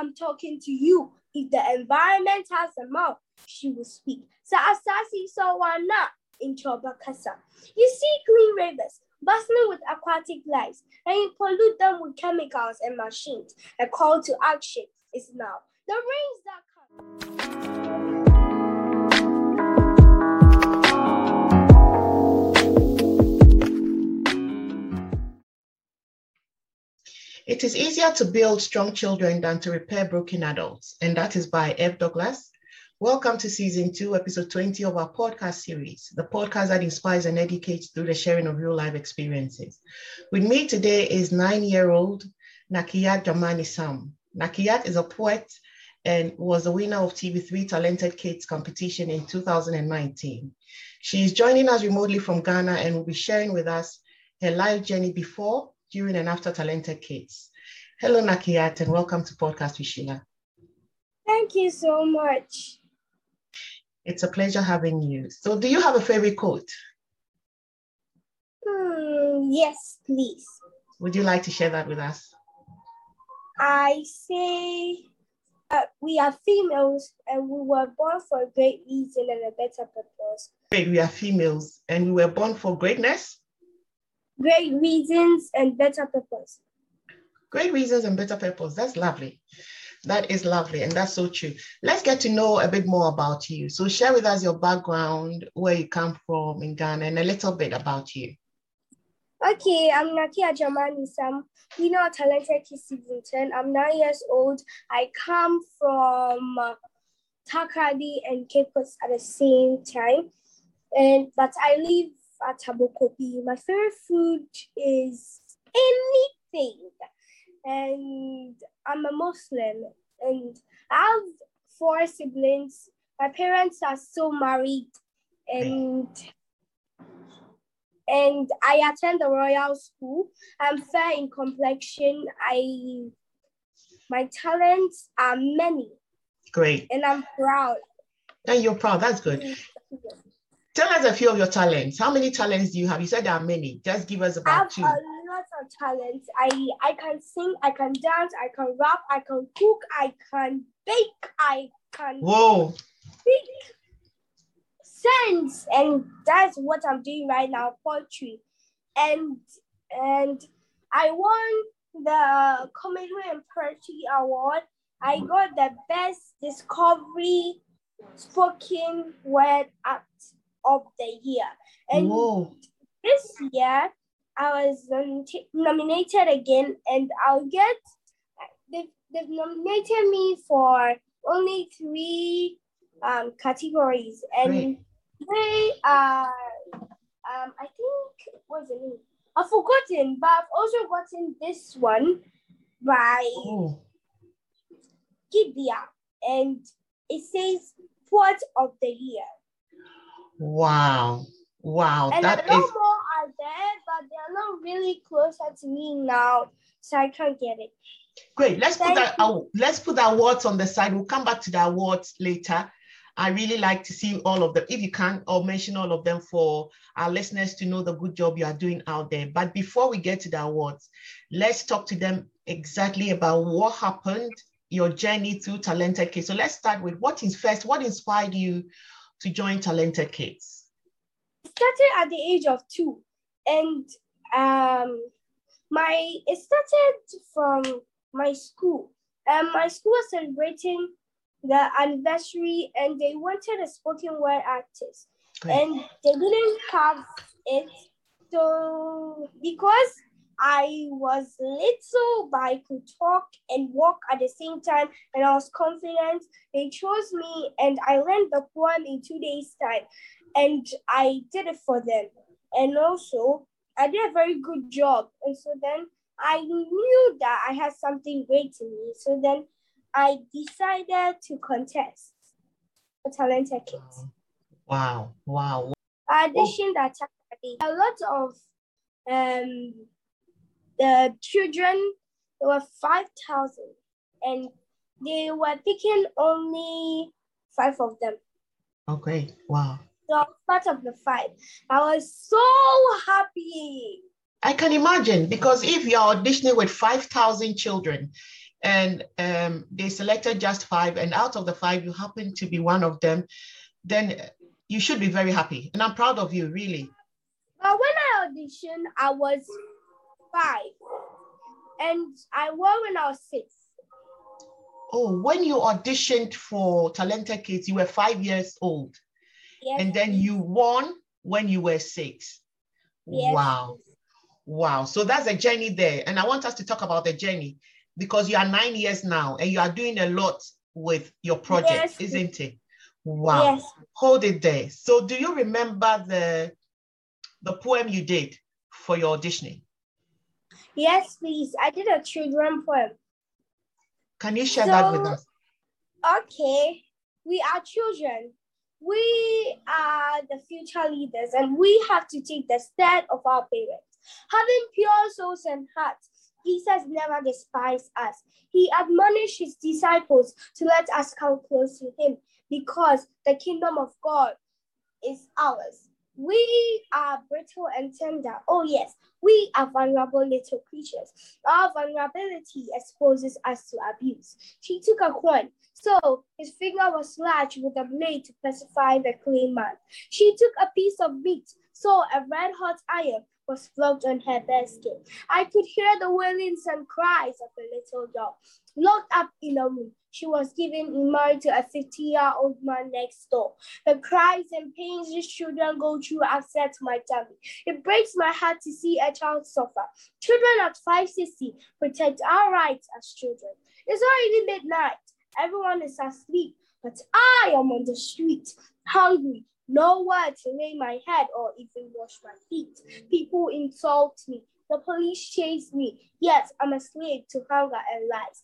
am talking to you. If the environment has a mouth, she will speak. Sa asasi sawana in Chobakasa. You see clean rivers bustling with aquatic life, and you pollute them with chemicals and machines. A call to action is now. The rains that come. It is easier to build strong children than to repair broken adults, and that is by Eve Douglas. Welcome to season two, episode 20 of our podcast series, the podcast that inspires and educates through the sharing of real life experiences. With me today is nine year old Nakiyat Jamani Sam. Nakiyat is a poet and was the winner of TV3 Talented Kids competition in 2019. She is joining us remotely from Ghana and will be sharing with us her life journey before, during and after Talented Kids. Hello, Nakiyat, and welcome to Podcast with Sheila. Thank you so much. It's a pleasure having you. So, do you have a favorite quote? Hmm, yes, please. Would you like to share that with us? I say uh, we are females and we were born for a great reason and a better purpose. Great, we are females and we were born for greatness. Great reasons and better purpose. Great reasons and better purpose. That's lovely. That is lovely. And that's so true. Let's get to know a bit more about you. So, share with us your background, where you come from in Ghana, and a little bit about you. Okay, I'm Nakia Jamani Sam. We know Talented Kids Season 10. I'm nine years old. I come from uh, Takoradi and Cape Coast at the same time. And but I live at Tabokopi. My favorite food is anything. And I'm a Muslim and I have four siblings. My parents are still married and and I attend the Royal School. I'm fair in complexion. I my talents are many. Great. And I'm proud. And you're proud. That's good. Tell us a few of your talents. How many talents do you have? You said there are many. Just give us about I have two. a lot of talents. I I can sing, I can dance, I can rap, I can cook, I can bake, I can Whoa. speak sense, and that's what I'm doing right now, poetry. And and I won the Comedy and Poetry Award. I got the best discovery spoken word act of the year. And Whoa. this year I was nominated again, and I'll get they've, they've nominated me for only three um, categories, and Great. they are um, I think what's the name? I've forgotten, but I've also gotten this one by Oh. Gibeah, and it says Poet of the Year. Wow. Wow. And That a lot is more are there, but they're not really closer to me now, so I can't get it. great. Let's put that uh, let's put the awards on the side. We'll come back to the awards later. I really like to see all of them. If you can, or mention all of them for our listeners to know the good job you are doing out there. But before we get to the awards, let's talk to them exactly about what happened, your journey through Talented Kids. So let's start with what is first, what inspired you to join Talented Kids? started at the age of two and um my it started from my school um my school was celebrating the anniversary and they wanted a spoken word artist Great. and they didn't have it so because I was little, but I could talk and walk at the same time, and I was confident. They chose me, and I learned the poem in two days' time, and I did it for them. And also, I did a very good job. And so then I knew that I had something great in me. So then I decided to contest for Talented Kids. Wow. Wow. I auditioned at Takoradi. A lot of um the children there were five thousand and they were picking only five of them. Oh, great. Wow. So I was part of the five. I was so happy. I can imagine because if you're auditioning with 5,000 children, and um, they selected just five, and out of the five, you happen to be one of them, then you should be very happy. And I'm proud of you, really. But when I auditioned, I was five, and I won when I was six. Oh, when you auditioned for Talented Kids, you were five years old. Yes. And then you won when you were six. Yes. Wow. Wow. So that's a journey there. And I want us to talk about the journey because you are nine years now and you are doing a lot with your project, Yes. isn't it? Wow. Yes. Hold it there. So do you remember the the poem you did for your auditioning? Yes, please. I did a children poem. Can you share that with us? Okay, we are children. We are the future leaders, and we have to take the stead of our parents. Having pure souls and hearts, Jesus never despised us. He admonished his disciples to let us come close to him because the kingdom of God is ours. We are brittle and tender. Oh, yes, we are vulnerable little creatures. Our vulnerability exposes us to abuse. She took a coin, so his finger was slashed with a blade to pacify the clay man. She took a piece of meat, so a red hot iron was flogged on her bare skin. I could hear the wailings and cries of a little girl. Locked up in a room, she was given in marriage to a 50 year old man next door. The cries and pains these children go through upset my tummy. It breaks my heart to see a child suffer. Children at 560 protect our rights as children. It's already midnight. Everyone is asleep, but I am on the street, hungry, nowhere to lay my head or even wash my feet. People insult me. The police chase me. Yes, I'm a slave to hunger and lies.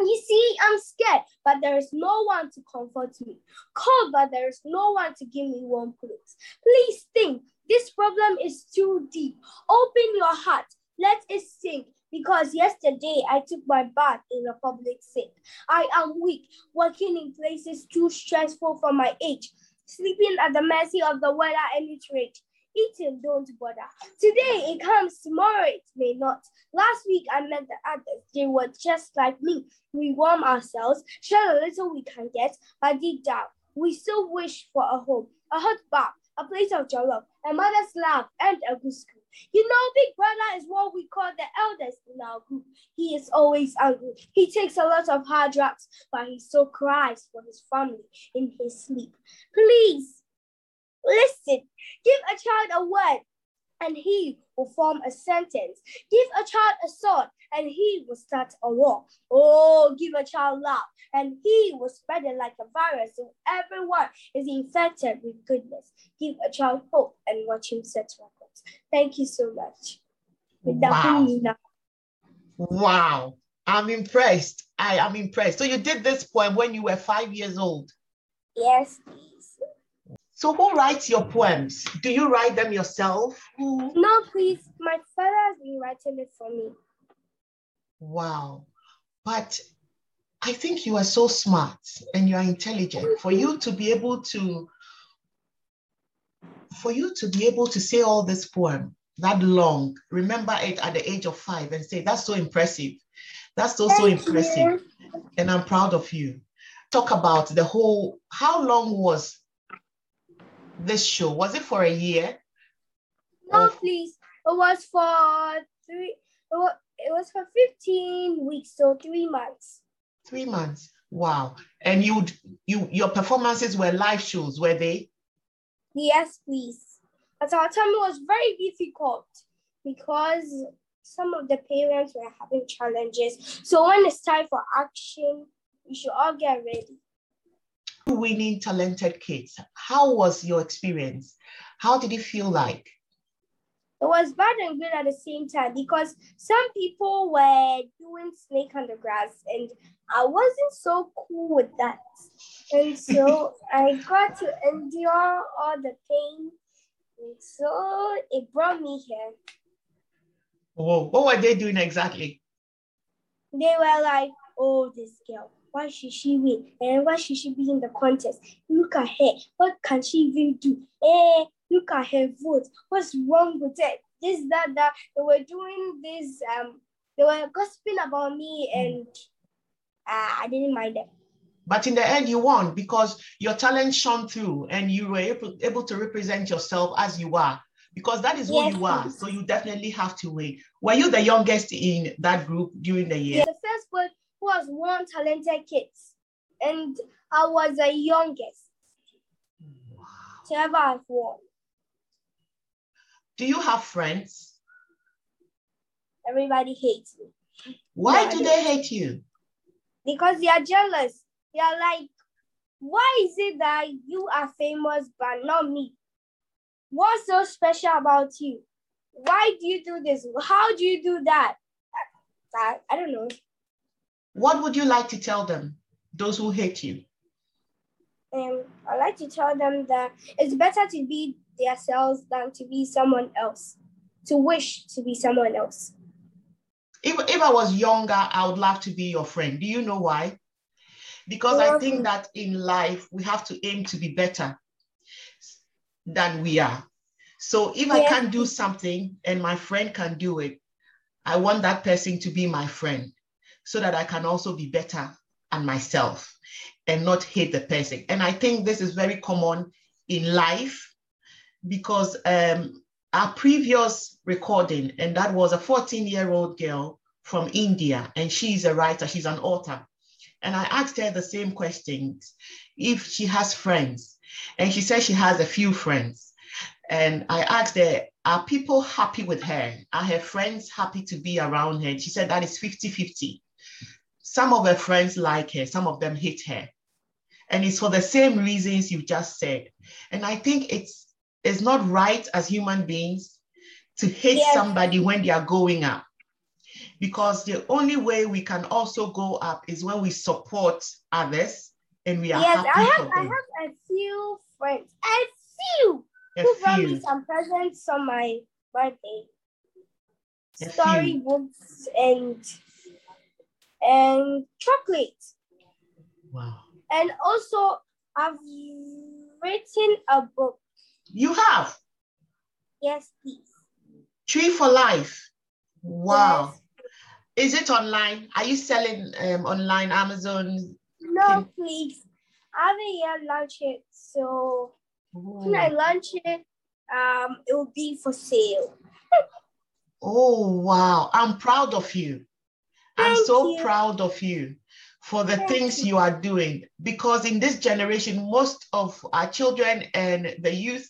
You see, I'm scared, but there is no one to comfort me. Cold, but there is no one to give me warm clothes. Please think, this problem is too deep. Open your heart, let it sink. Because yesterday I took my bath in a public sink. I am weak, working in places too stressful for my age, sleeping at the mercy of the weather and its rage. Eating, don't bother. Today it comes, tomorrow it may not. Last week I met the others. They were just like me. We warm ourselves, share a little we can get, but deep down, we still wish for a home, a hot bath, a place of jollof, a mother's love, and a good school. You know, Big Brother is what we call the eldest in our group. He is always angry. He takes a lot of hard drugs, but he still cries for his family in his sleep. Please, listen. Give a child a word, and he will form a sentence. Give a child a sword, and he will start a war. Oh, give a child love, and he will spread it like a virus so everyone is infected with goodness. Give a child hope and watch him set Thank you so much. Wow. Wow. I'm impressed. I am impressed. So you did this poem when you were five years old. Yes, please. So who writes your poems? Do you write them yourself? Who? No, please. My father has been writing it for me. Wow. But I think you are so smart and you are intelligent for you to be able to for you to be able to say all this poem that long, remember it at the age of five and say that's so impressive. That's so so Thank impressive. you. And I'm proud of you. Talk about the whole how long was this show? Was it for a year? No, Or- please. It was for three. It was, for fifteen weeks, so three months. Three months. Wow. And you you your performances were live shows, were they? Yes, please. But our time was very difficult because some of the parents were having challenges. So when it's time for action, we should all get ready. winning talented kids. How was your experience? How did it feel like? It was bad and good at the same time because some people were doing snake on the grass and I wasn't so cool with that. And so I got to endure all the pain. And so it brought me here. Oh, what were they doing exactly? They were like, oh, this girl, why should she win? And why should she be in the contest? Look at her. What can she even do? Eh, look at her vote. What's wrong with it? This, that, that. They were doing this, um, they were gossiping about me, and uh, I didn't mind them. But in the end, you won because your talent shone through and you were able, able to represent yourself as you are because that is who Yes, you are. So you definitely have to win. Were you the youngest in that group during the year? The first one was one talented kids, and I was the youngest to ever have won. Do you have friends? Everybody hates me Why No, do they hate you? because they are jealous. They are like, why is it that you are famous but not me? What's so special about you? Why do you do this? How do you do that? I, I don't know. What would you like to tell them, those who hate you? Um, I like to tell them that it's better to be themselves than to be someone else, to wish to be someone else. If, if I was younger, I would love to be your friend. Do you know why? Because I think that in life, we have to aim to be better than we are. So if I can't do something and my friend can do it, I want that person to be my friend so that I can also be better and myself and not hate the person. And I think this is very common in life because um, our previous recording, and that was a 14 year old girl from India, and she's a writer, she's an author. And I asked her the same questions if she has friends. And she said she has a few friends. And I asked her, Are people happy with her? Are her friends happy to be around her? And she said that is 50 50. Some of her friends like her, some of them hate her. And it's for the same reasons you just said. And I think it's it's not right as human beings to hate Yes. somebody when they are going up. Because the only way we can also go up is when we support others and we are Yes, happy I have for I have a few friends, a few A who brought me some presents on my birthday. A few. Storybooks and and chocolate. Wow. And also I've written a book. You have Yes, please. Tree for Life. Wow. Is it online? Are you selling um, online, Amazon? No, Can- please. I haven't yet launched it. So when I Oh, launch it, um, it will be for sale. oh, wow. I'm proud of you. I'm so you. proud of you for the things you. are doing. Because in this generation, most of our children and the youth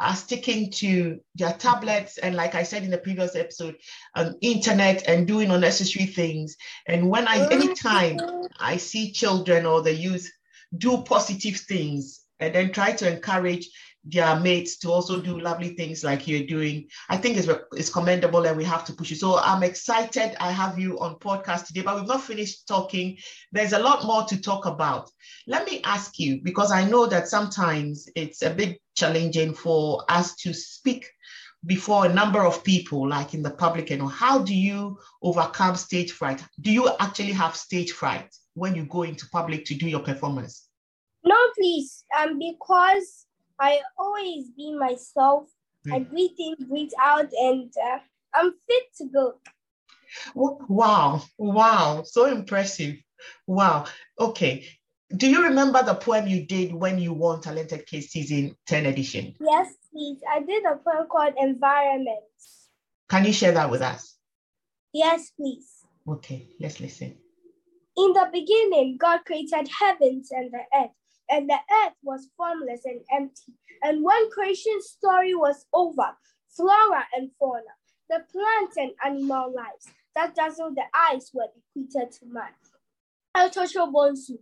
are sticking to their tablets and like i said in the previous episode um, internet and doing unnecessary things. And when i anytime I see children or the youth do positive things and then try to encourage their mates to also do lovely things like you're doing. I think it's, it's commendable and we have to push it. So I'm excited I have you on podcast today, but we've not finished talking. There's a lot more to talk about. Let me ask you, because I know that sometimes it's a bit challenging for us to speak before a number of people, like in the public, and how do you overcome stage fright? Do you actually have stage fright when you go into public to do your performance? No, please. Um, because I always be myself. I breathe in, breathe out, and uh, I'm fit to go. Wow, wow, so impressive. Wow. Okay. Do you remember the poem you did when you won Talented Kids Season 10 edition? Yes, please. I did a poem called Environment. Can you share that with us? Yes, please. Okay, let's listen. In the beginning, God created heavens and the earth, and the earth was formless and empty. And when creation story was over, flora and fauna, the plant and animal lives that dazzled the eyes were bequeathed to man. El Tosho Bonsu,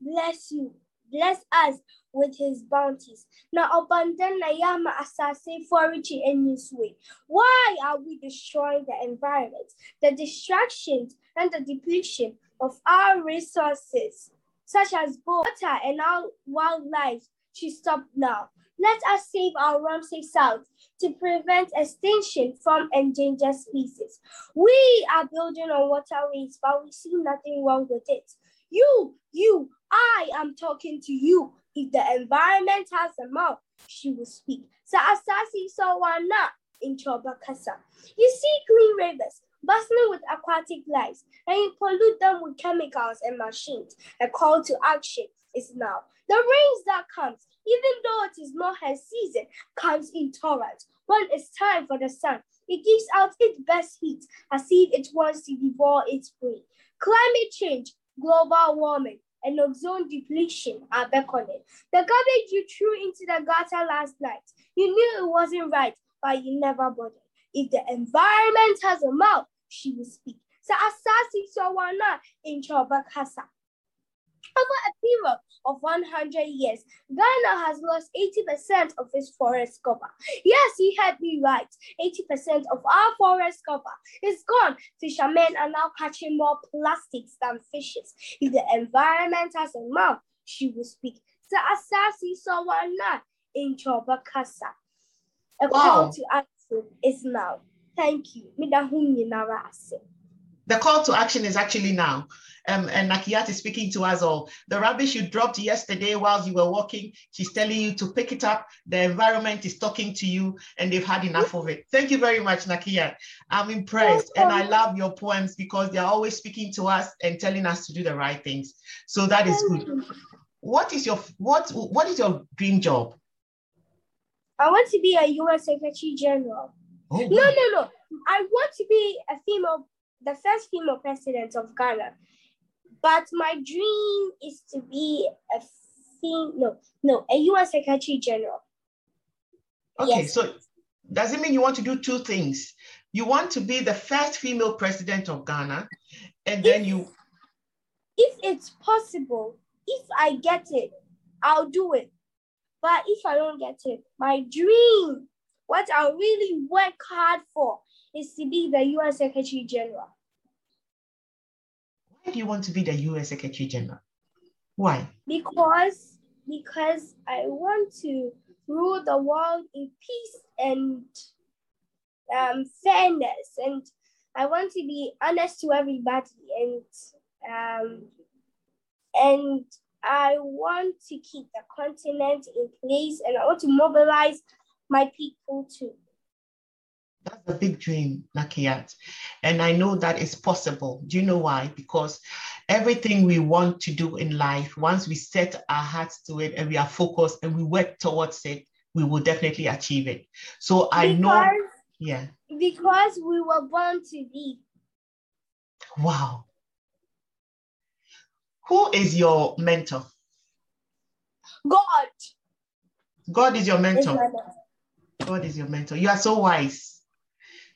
bless you, bless us with his bounties. Na abundant na yama asase forage in his way. Why are we destroying the environment? The distractions and the depletion of our resources, such as water and our wildlife, should stop now. Let us save our Ramsar sites to prevent extinction from endangered species. We are building on waterways, but we see nothing wrong with it. You, you, I am talking to you. If the environment has a mouth, she will speak. Sa asasi so wana, in Chobakasa. You see clean rivers bustling with aquatic life, and you pollute them with chemicals and machines. A call to action is now. The rains that comes, even though it is not her season, comes in torrents. When it's time for the sun, it gives out its best heat as if it wants to devour its prey. Climate change, global warming, and ozone depletion are beckoning. The garbage you threw into the gutter last night, you knew it wasn't right, but you never bothered. If the environment has a mouth, she will speak. Sa asasi sawana in Chobakasa. Over a period of 100 years, Ghana has lost 80% of its forest cover. Yes, you heard me right. 80% of our forest cover is gone. Fishermen are now catching more plastics than fishes. If the environment has a mouth, she will speak. Sa asasi sawana in Chobakasa. A Wow. call to action is now. Thank you. The call to action is actually now. Um, and Nakiyat is speaking to us all. The rubbish you dropped yesterday while you were walking, she's telling you to pick it up. The environment is talking to you, and they've had enough of it. Thank you very much, Nakiyat. I'm impressed, and I love your poems because they're always speaking to us and telling us to do the right things. So that is good. What is your what what is your dream job? I want to be a US Secretary General. Oh, No, no, no. I want to be a female, the first female president of Ghana. But my dream is to be a fem- no, no, a US Secretary General. Okay, Yes. so does it mean you want to do two things? You want to be the first female president of Ghana, and then you If it's possible, if I get it, I'll do it. But if I don't get it, my dream, what I really work hard for, is to be the US Secretary General. why do you want to be the US Secretary General? Why? because because I want to rule the world in peace and um, fairness, and I want to be honest to everybody, and um, and I want to keep the continent in place, and I want to mobilize my people too. That's a big dream, Nakiyat. And I know that is possible. Do you know why? Because everything we want to do in life, once we set our hearts to it and we are focused and we work towards it, we will definitely achieve it. So I know, because, yeah. because we were born to be. Wow. Who is your mentor? God God is your mentor. God is your mentor. You are so wise.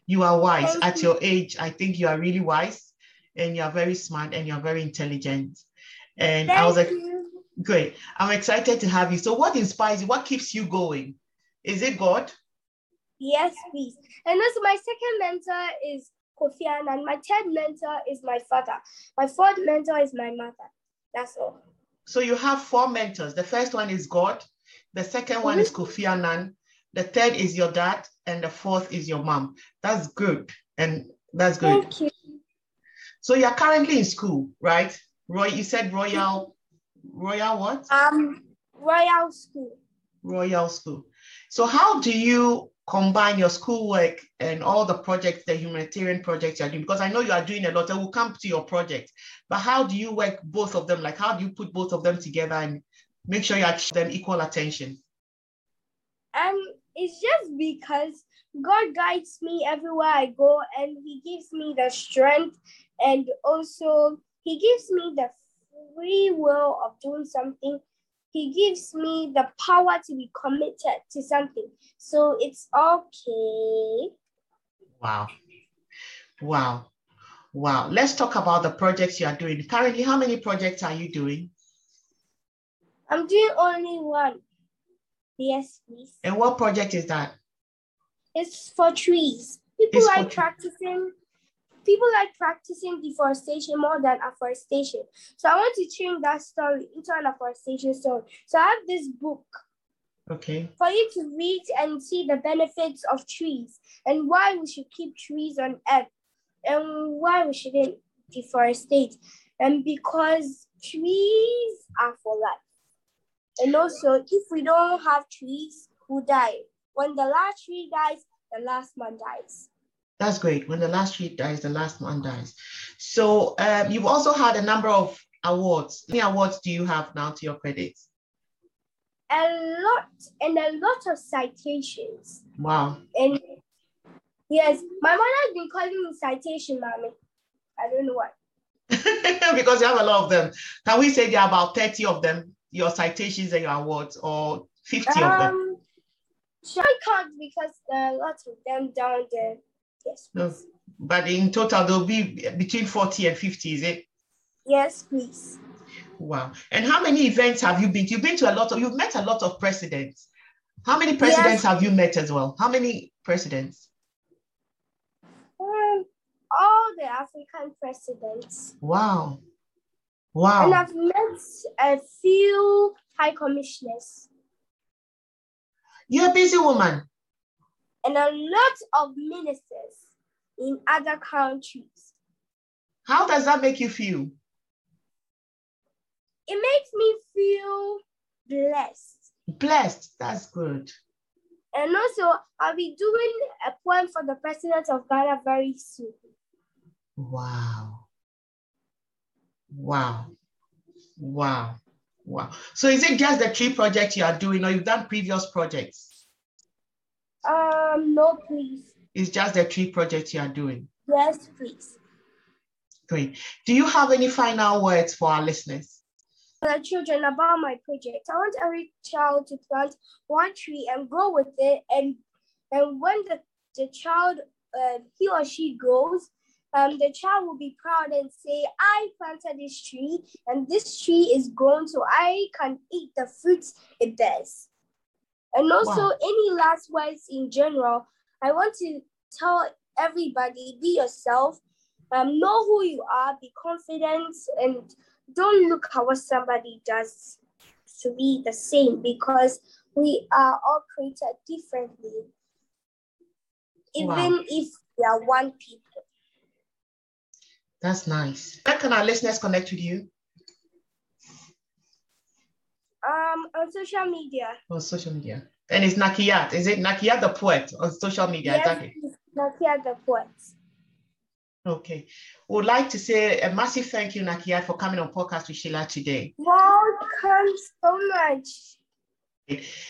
You are wise. Thank At you. your age, I think you are really wise and you are very smart and you're very intelligent. And I was like, you. great. I'm excited to have you. So, what inspires you? What keeps you going? Is it God? Yes, please. And also, my second mentor is Kofi Annan. My third mentor is my father. My fourth mentor is my mother. That's all. So, you have four mentors. The first one is God, the second one is mm-hmm. Kofi Annan, the third is your dad, and the fourth is your mom. That's good. And that's good. Thank you. So, you're currently in school, right? Roy, you said Royal, Royal what? Um, Royal School. Royal School. So how do you combine your schoolwork and all the projects, the humanitarian projects you're doing? Because I know you are doing a lot. I will come to your project, but how do you work both of them? Like how do you put both of them together and make sure you are them equal attention? Um, it's just because God guides me everywhere I go, and He gives me the strength, and also He gives me the free will of doing something. He gives me the power to be committed to something. So it's okay. Wow. Wow. Wow. Let's talk about the projects you are doing. Currently, how many projects are you doing? I'm doing only one. Yes, please. And what project is that? It's for trees. People It's practicing. People like practicing deforestation more than afforestation. So I want to change that story into an afforestation story. So I have this book Okay. for you to read and see the benefits of trees and why we should keep trees on earth and why we shouldn't deforestate. And because trees are for life. And also, if we don't have trees, we'll die. When the last tree dies, the last man dies. That's great. When the last tree dies, the last man dies. So um, you've also had a number of awards. How many awards do you have now to your credit? A lot and a lot of citations. Wow. And yes, my mother has been calling me citation, mommy. I don't know why. because you have a lot of them. Can we say there are about 30 of them, your citations and your awards, or 50 um, of them? Um, should I count because there are lots of them down there? Yes. No, but in total, there'll be between 40 and 50, is it? Yes, please. Wow. And how many events have you been to? You've been to a lot of, you've met a lot of presidents. How many presidents yes. have you met as well? How many presidents? Um, all the African presidents. Wow. Wow. And I've met a few high commissioners. You're a busy woman. And a lot of ministers in other countries. How does that make you feel? It makes me feel blessed. Blessed, that's good. And also, I'll be doing a poem for the president of Ghana very soon. Wow. Wow. Wow. Wow. So is it just the tree project you are doing or you've done previous projects? Um, no, please. It's just the tree project you are doing? Yes, please. Great. Do you have any final words for our listeners? For The children about my project. I want every child to plant one tree and grow with it. And, and when the, the child, uh, he or she grows, um, the child will be proud and say, I planted this tree and this tree is grown so I can eat the fruits it bears. And also, wow. any last words in general, I want to tell everybody be yourself, um, know who you are, be confident, and don't look at what somebody does to be the same because we are all created differently, even wow. if we are one people. That's nice. How can our listeners connect with you? Um, on social media. On social media. And it's Nakiyat. Is it Nakiyat the poet on social media? Yes, exactly. Nakiyat the poet. Okay. Would like to say a massive thank you, Nakiyat, for coming on podcast with Sheila today. Welcome so much.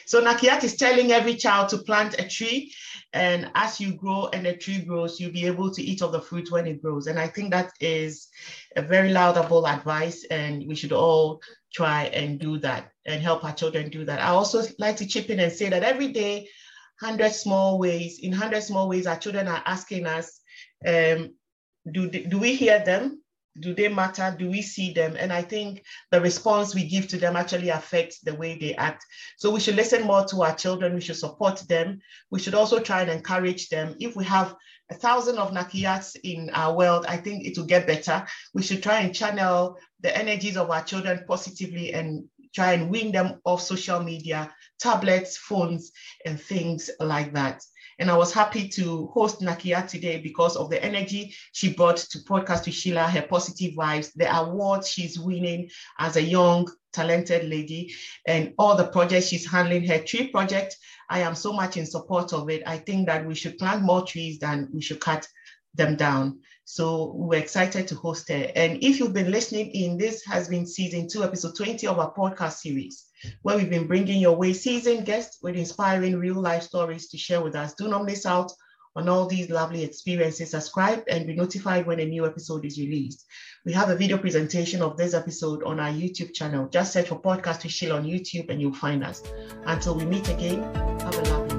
So Nakiyat is telling every child to plant a tree, and as you grow and the tree grows, you'll be able to eat of the fruit when it grows. And I think that is a very laudable advice, and we should all try and do that and help our children do that. I also like to chip in and say that every day, hundred small ways, in hundred small ways, our children are asking us, um, do, do we hear them? Do they matter? Do we see them? And I think the response we give to them actually affects the way they act. So we should listen more to our children. We should support them. We should also try and encourage them. If we have a thousand of Nakiyats in our world, I think it will get better. We should try and channel the energies of our children positively and try and win them off social media, tablets, phones, and things like that. And I was happy to host Nakia today because of the energy she brought to Podcast with Sheila, her positive vibes, the awards she's winning as a young, talented lady, and all the projects she's handling, her tree project. I am so much in support of it. I think that we should plant more trees than we should cut them down. So we're excited to host her. And if you've been listening in, this has been season two, episode 20 of our podcast series, where we've been bringing your way seasoned guests with inspiring real life stories to share with us. Do not miss out on all these lovely experiences. Subscribe and be notified when a new episode is released. We have a video presentation of this episode on our YouTube channel. Just search for Podcast with Sheila on YouTube and you'll find us. Until we meet again, have a lovely